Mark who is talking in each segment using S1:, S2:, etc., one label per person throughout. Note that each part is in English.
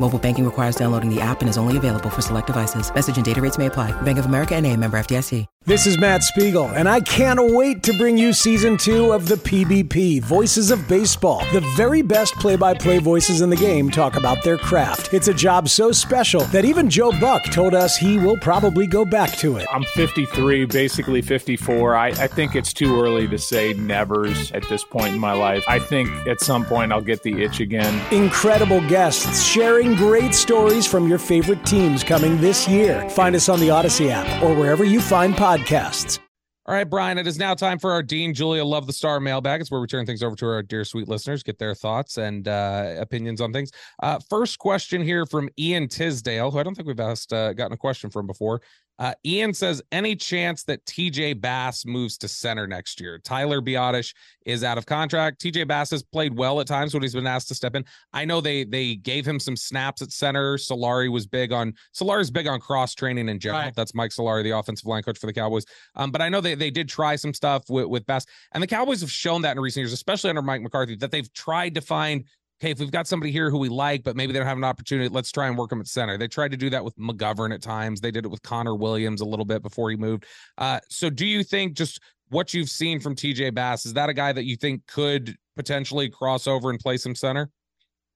S1: Mobile banking requires downloading the app and is only available for select devices. Message and data rates may apply. Bank of America and a member FDIC.
S2: This is Matt Spiegel, and I can't wait to bring you season two of the PBP Voices of Baseball. The very best play by play voices in the game talk about their craft. It's a job so special that even Joe Buck told us he will probably go back to it.
S3: I'm 53, basically 54. I, I think it's too early to say nevers at this point in my life. I think at some point I'll get the itch again.
S2: Incredible guests sharing great stories from your favorite teams coming this year. Find us on the Audacy app or wherever you find podcasts.
S4: All right, Brian, it is now time for our Dean Julia Love the Star mailbag. It's where we turn things over to our dear sweet listeners, get their thoughts and uh, opinions on things. Uh, first question here from Ian Tisdale, who I don't think we've asked, uh, gotten a question from before. Uh, Ian says, any chance that TJ Bass moves to center next year? Tyler Biadasz is out of contract. TJ Bass has played well at times when he's been asked to step in. I know they they gave him some snaps at center. Solari was big on Solari's big on cross training in general. Right. That's Mike Solari, the offensive line coach for the Cowboys. Um, but I know they they did try some stuff with, with Bass, and the Cowboys have shown that in recent years, especially under Mike McCarthy, that they've tried to find okay, if we've got somebody here who we like, but maybe they don't have an opportunity, let's try and work them at center. They tried to do that with McGovern at times. They did it with Connor Williams a little bit before he moved. Uh, so do you think just what you've seen from TJ Bass, is that a guy that you think could potentially cross over and play some center?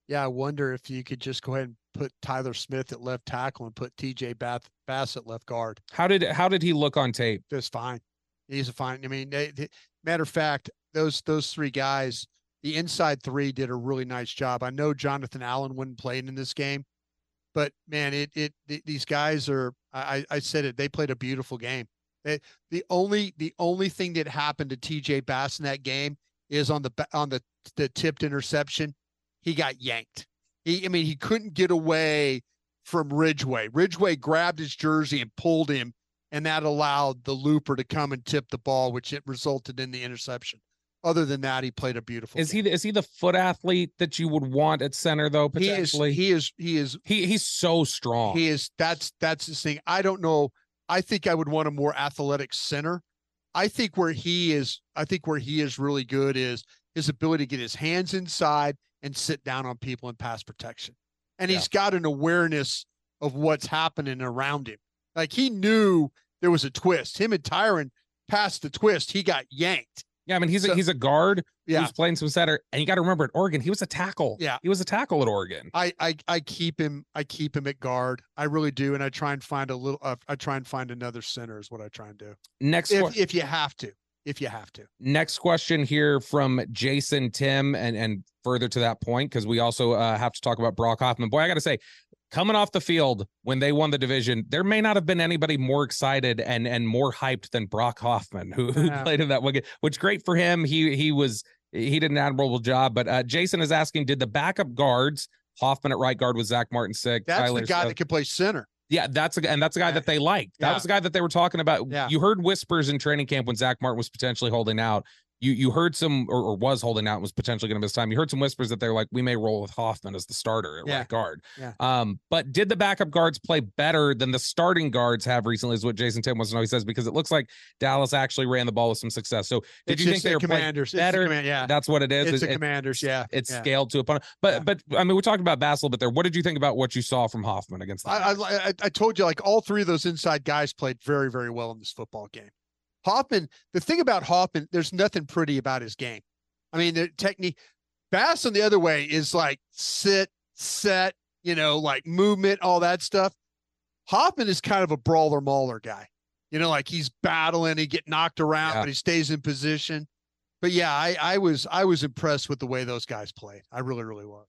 S5: Yeah, I wonder if you could just go ahead and put Tyler Smith at left tackle and put TJ Bass at left guard.
S4: How did how did he look on tape?
S5: Just fine. He's a fine. I mean, they, they, matter of fact, those those three guys the inside three did a really nice job. I know Jonathan Allen wouldn't play in this game, but man, it it, it these guys are. I I said it. They played a beautiful game. They, the only the only thing that happened to T.J. Bass in that game is on the on the the tipped interception. He got yanked. He I mean he couldn't get away from Ridgeway. Ridgeway grabbed his jersey and pulled him, and that allowed the looper to come and tip the ball, which it resulted in the interception other than that, he played a beautiful.
S4: Is game. he is he the foot athlete that you would want at center though? Potentially,
S5: he is. He is.
S4: He is. He he's so strong.
S5: He is. That's that's the thing. I don't know. I think I would want a more athletic center. I think where he is. I think where he is really good is his ability to get his hands inside and sit down on people in pass protection, and yeah. he's got an awareness of what's happening around him. Like he knew there was a twist. Him and Tyron passed the twist. He got yanked
S4: yeah, I mean he's so, a, he's a guard
S5: yeah.
S4: who's playing some center, and you got to remember at Oregon he was a tackle.
S5: Yeah,
S4: he was a tackle at Oregon.
S5: I I I keep him I keep him at guard. I really do, and I try and find a little. Uh, I try and find another center is what I try and do.
S4: Next,
S5: if, if you have to, if you have to.
S4: Next question here from Jason Tim, and and further to that point because we also uh, have to talk about Brock Hoffman. Boy, I got to say, coming off the field when they won the division, there may not have been anybody more excited and and more hyped than Brock Hoffman, who, who yeah. played in that wicket. Which great for him. He he was he did an admirable job. But uh, Jason is asking, did the backup guards Hoffman at right guard with Zach Martin sick?
S5: That's Tyler, the guy that could play center.
S4: Yeah, that's a and that's a guy that they liked. That yeah. was the guy that they were talking about.
S5: Yeah.
S4: You heard whispers in training camp when Zach Martin was potentially holding out you you heard some or, or was holding out and was potentially going to miss time. You heard some whispers that they're like, we may roll with Hoffman as the starter at
S5: yeah.
S4: right guard.
S5: Yeah.
S4: Um, but did the backup guards play better than the starting guards have recently? Is what Jason Tim wants to know. He says because it looks like Dallas actually ran the ball with some success. So did
S5: it's
S4: you think they were
S5: commanders
S4: better?
S5: Command, yeah,
S4: that's what it is.
S5: It's
S4: it,
S5: commanders. Yeah,
S4: it's
S5: yeah.
S4: scaled to a opponent. But
S5: yeah.
S4: but I mean, we're talking about Bass a little bit there. What did you think about what you saw from Hoffman against?
S5: I, I I told you like all three of those inside guys played very very well in this football game. Hoffman, the thing about Hoffman, there's nothing pretty about his game. I mean, the technique. Bass on the other way is like sit, set, you know, like movement, all that stuff. Hoffman is kind of a brawler mauler guy. You know, like he's battling, he get knocked around, yeah. but he stays in position. But yeah, I, I was I was impressed with the way those guys played. I really, really was.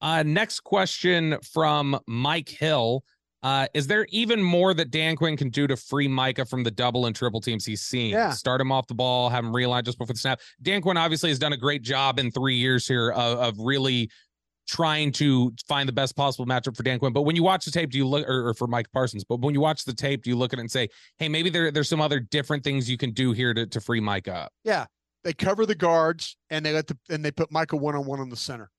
S4: Uh, next question from Mike Hill. Uh, is there even more that Dan Quinn can do to free Micah from the double and triple teams he's seen?
S5: Yeah.
S4: Start him off the ball, have him realigned just before the snap. Dan Quinn obviously has done a great job in three years here of, of really trying to find the best possible matchup for Dan Quinn. But when you watch the tape, do you look or, or for Micah Parsons? But when you watch the tape, do you look at it and say, "Hey, maybe there there's some other different things you can do here to to free Micah up"?
S5: Yeah, they cover the guards and they let the and they put Micah one on one on the center.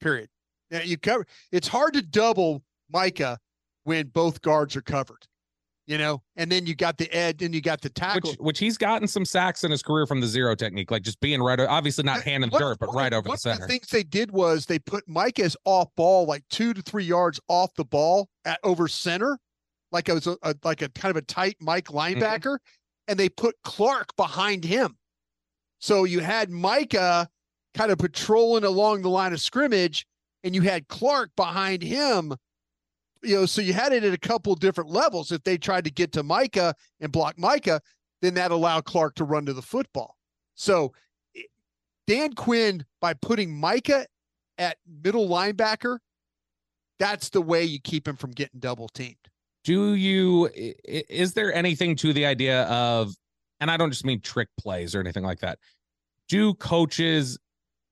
S5: Period. Now you cover. It's hard to double Micah when both guards are covered. You know, and then you got the edge, and you got the tackle.
S4: Which, which he's gotten some sacks in his career from the zero technique, like just being right, obviously not hand in
S5: One-
S4: dirt, but right over the center.
S5: one the things they did was they put Micah's off ball like two to three yards off the ball at over center, like it was a, a like a kind of a tight Mike
S4: Mm-hmm.
S5: linebacker, and they put Clark behind him. So you had Micah kind of patrolling along the line of scrimmage, and you had Clark behind him. You know, so you had it at a couple different levels. If they tried to get to Micah and block Micah, then that allowed Clark to run to the football. So Dan Quinn, by putting Micah at middle linebacker, that's the way you keep him from getting double teamed.
S4: do you is there anything to the idea of and i don't just mean trick plays or anything like that do coaches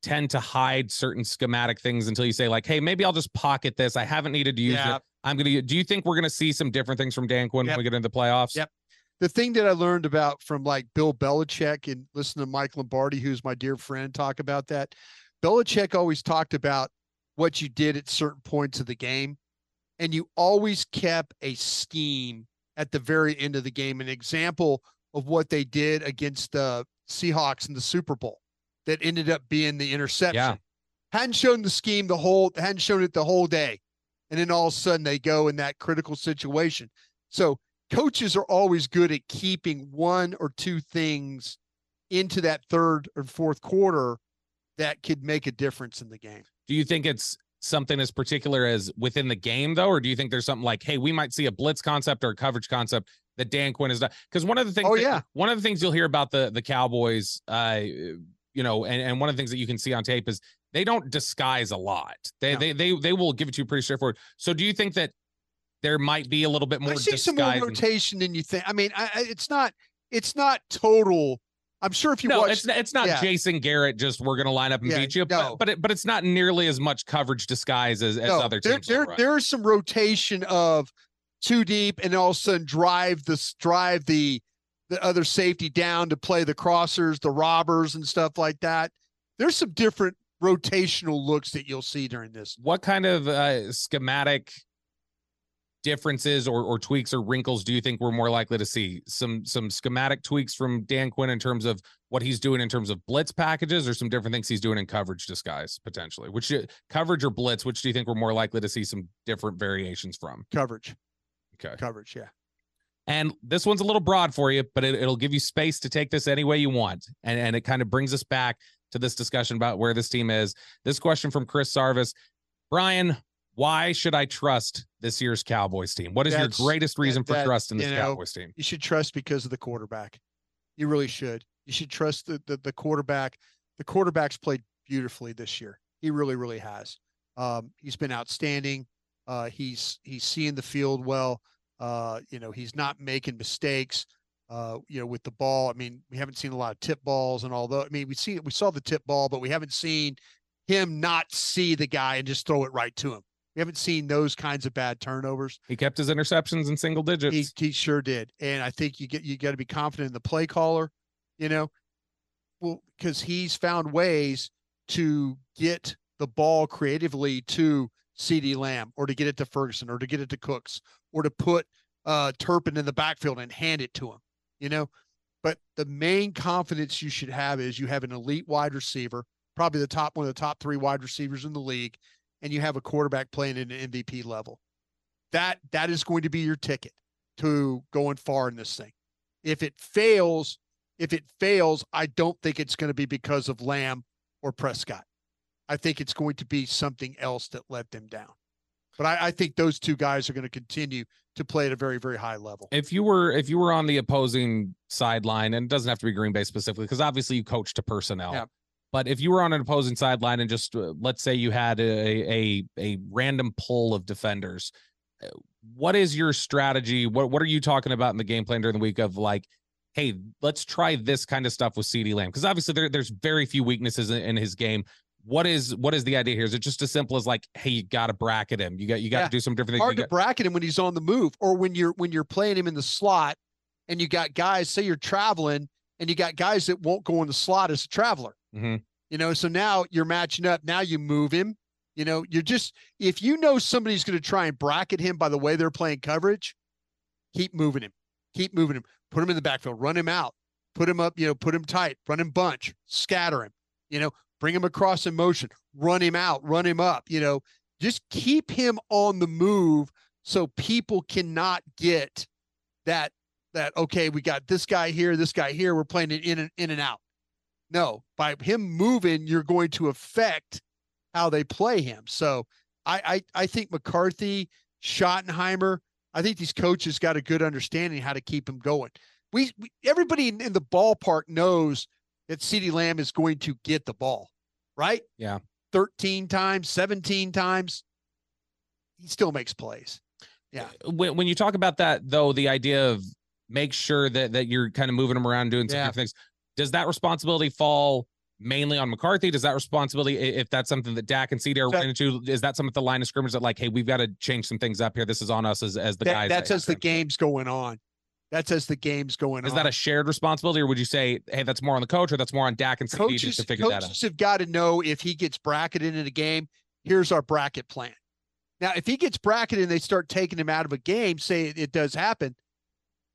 S4: tend to hide certain schematic things until you say like hey maybe i'll just pocket this i haven't needed to use
S5: Yeah.
S4: it i'm gonna do you think we're gonna see some different things from dan quinn
S5: Yep.
S4: when we get into the playoffs
S5: Yep. The thing that I learned about from like Bill Belichick and listen to Mike Lombardi, who's my dear friend, talk about that. Belichick always talked about what you did at certain points of the game, and you always kept a scheme at the very end of the game. An example of what they did against the Seahawks in the Super Bowl that ended up being the interception.
S4: Yeah.
S5: Hadn't shown the scheme the whole hadn't shown it the whole day. And then all of a sudden they go in that critical situation. So coaches are always good at keeping one or two things into that third or fourth quarter that could make a difference in the game.
S4: do you think it's something as particular as within the game though or do you think there's something like hey we might see a blitz concept or a coverage concept that dan quinn has done because one of the things
S5: Oh,
S4: that-
S5: yeah.
S4: one of the things you'll hear about the the cowboys uh you know and, and one of the things that you can see on tape is they don't disguise a lot they
S5: No.
S4: they they they will give it to you pretty straightforward so do you think that there might be a little bit more
S5: I see some more rotation than you think. I mean, I, it's not it's not total. I'm sure if you
S4: no,
S5: watch
S4: it's not, it's not
S5: yeah.
S4: Jason Garrett. Just we're gonna line up and
S5: Yeah,
S4: beat you,
S5: no.
S4: but but, it, but it's not nearly as much coverage disguise as, as
S5: no,
S4: other
S5: there,
S4: teams. will
S5: there, there is some rotation of two deep and all of a sudden drive this drive the the other safety down to play the crossers, the robbers and stuff like that. There's some different rotational looks that you'll see during this.
S4: what kind of uh, schematic differences or, or tweaks or wrinkles do you think we're more likely to see some some schematic tweaks from dan quinn in terms of what he's doing in terms of blitz packages or some different things he's doing in coverage disguise potentially which do- coverage or blitz which do you think we're more likely to see some different variations from
S5: Coverage,
S4: okay
S5: coverage, yeah.
S4: And this one's a little broad for you, but it, it'll give you space to take this any way you want. And, and it kind of brings us back to this discussion about where this team is. This question from Chris Sarvis Brian, why should I trust this year's Cowboys team? What is
S5: That's-
S4: your greatest reason
S5: that-
S4: for
S5: that,
S4: trust in this
S5: know,
S4: Cowboys team?
S5: You should trust because of the quarterback. You really should. You should trust the the, the quarterback. The quarterback's played beautifully this year. He really, really has. Um, he's been outstanding. Uh, he's he's seeing the field well. Uh, you know, he's not making mistakes. Uh, you know, with the ball. I mean, we haven't seen a lot of tip balls and although I mean we see we saw the tip ball, but we haven't seen him not see the guy and just throw it right to him. We haven't seen those kinds of bad turnovers.
S4: He kept his interceptions in single digits.
S5: He, he sure did, and I think you get you got to be confident in the play caller, you know, well because he's found ways to get the ball creatively to CeeDee Lamb or to get it to Ferguson or to get it to Cooks or to put uh, Turpin in the backfield and hand it to him, you know. But the main confidence you should have is you have an elite wide receiver probably the top one of the top three wide receivers in the league, and you have a quarterback playing at an MVP level. That that is going to be your ticket to going far in this thing. If it fails, if it fails, I don't think it's going to be because of Lamb or Prescott. I think it's going to be something else that let them down. But I, I think those two guys are going to continue to play at a very, very high level.
S4: If you were if you were on the opposing sideline, and it doesn't have to be Green Bay specifically, because obviously you coach to personnel.
S5: Yeah.
S4: But if you were on an opposing sideline and just uh, let's say you had a a a random pull of defenders, uh, what is your strategy? What what are you talking about in the game plan during the week of like, hey, let's try this kind of stuff with CeeDee Lamb because obviously there, there's very few weaknesses in, in his game. What is what is the idea here? Is it just as simple as like, hey, you got to bracket him? You got you got to do some different things.
S5: Hard
S4: You
S5: to
S4: got-
S5: bracket him when he's on the move, or when you're when you're playing him in the slot, and you got guys. Say you're traveling, and you got guys that won't go in the slot as a traveler.
S4: Mhm.
S5: You know, so now you're matching up. Now you move him. You know, you're just if you know somebody's going to try and bracket him by the way they're playing coverage, keep moving him. Keep moving him. Put him in the backfield. Run him out. Put him up. You know, put him tight. Run him bunch. Scatter him. You know, bring him across in motion. Run him out. Run him up. You know, just keep him on the move so people cannot get that that okay we got this guy here this guy here we're playing it in and in and out no by him moving you're going to affect how they play him so i i, I think mccarthy schottenheimer i think these coaches got a good understanding how to keep him going we, we everybody in, in the ballpark knows that CeeDee Lamb is going to get the ball right
S4: Yeah.
S5: 13 times 17 times he still makes plays yeah uh,
S4: when when you talk about that though, the idea of make sure that that you're kind of moving them around, doing some
S5: Yeah.
S4: different things. Does that responsibility fall mainly on McCarthy? Does that responsibility, if that's something that Dak and CeeDee are running into, is that something at the line of scrimmage that like, hey, we've got to change some things up here. This is on us as as the
S5: That-
S4: guys.
S5: that's
S4: that-
S5: as the game's going on. That's as the game's going
S4: Is
S5: on.
S4: that a shared responsibility, or would you say, hey, that's more on the coach, or that's more on Dak and CeeDee
S5: coaches?
S4: to figure that out?
S5: Coaches have got to know if he gets bracketed in a game. Here's our bracket plan. Now, if he gets bracketed and they start taking him out of a game, say it, it does happen.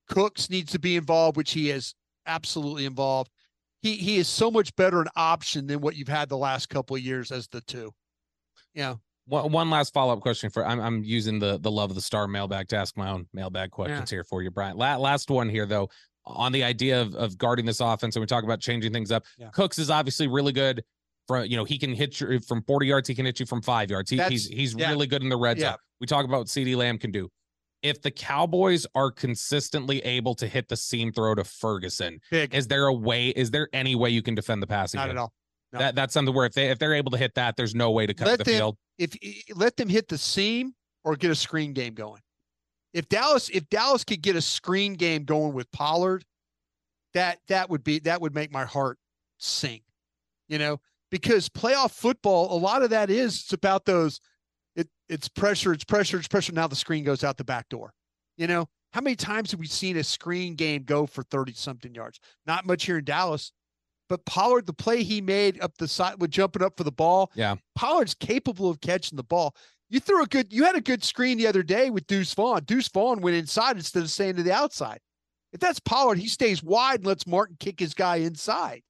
S5: Cooks needs to be involved, which he is absolutely involved. He he is so much better an option than what you've had the last couple of years as the two. Yeah,
S4: One, one last follow up question for I'm I'm using the the love of the star mailbag to ask my own mailbag questions here for you, Brian. La- last one here though on the idea of of guarding this offense, and we talk about changing things up.
S5: Yeah.
S4: Cooks is obviously really good. From you know he can hit you from 40 yards, he can hit you from five yards. He, he's he's
S5: yeah.
S4: really good in the red
S5: Yeah.
S4: zone. We talk about what CeeDee Lamb can do. If the Cowboys are consistently able to hit the seam throw to Ferguson,
S5: big.
S4: is there a way? Is there any way you can defend the passing?
S5: Not
S4: game?
S5: at all. No.
S4: That that's something where if they if they're able to hit that, there's no way to cut
S5: Let
S4: the
S5: them-
S4: field.
S5: if let them hit the seam or get a screen game going. If Dallas if Dallas could get a screen game going with Pollard, that that would be that would make my heart sink. You know, because playoff football, a lot of that is it's about those it it's pressure, it's pressure, it's pressure. Now the screen goes out the back door. You know, how many times have we seen a screen game go for 30 something yards? Not much here in Dallas. But Pollard, the play he made up the side with jumping up for the ball,
S4: Yeah.
S5: Pollard's capable of catching the ball. You threw a good, you had a good screen the other day with Deuce Vaughn. Deuce Vaughn went inside instead of staying to the outside. If that's Pollard, he stays wide and lets Martin kick his guy inside.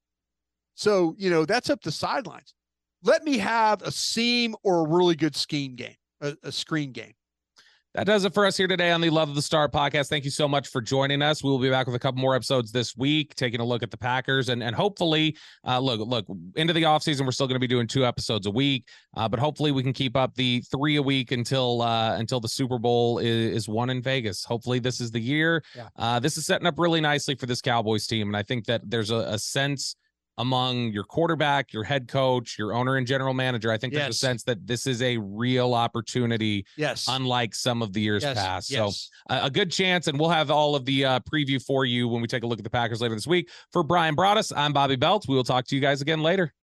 S5: So, you know, that's up the sidelines. Let me have a seam or a really good scheme game, a, a screen game.
S4: That does it for us here today on the Love of the Star podcast. Thank you so much for joining us. We will be back with a couple more episodes this week, taking a look at the Packers and and hopefully, uh, look look into the offseason, We're still going to be doing two episodes a week, uh, but hopefully we can keep up the three a week until uh, until the Super Bowl is, is won in Vegas. Hopefully this is the year.
S5: Yeah.
S4: Uh, this is setting up really nicely for this Cowboys team, and I think that there's a, a sense among your quarterback, your head coach, your owner and general manager. I think there's a sense that this is a real opportunity
S5: Yes.
S4: unlike some of the years
S5: yes.
S4: past.
S5: Yes.
S4: So a, a good chance, and we'll have all of the uh, preview for you when we take a look at the Packers later this week. For Brian Broaddus, I'm Bobby Belt. We will talk to you guys again later.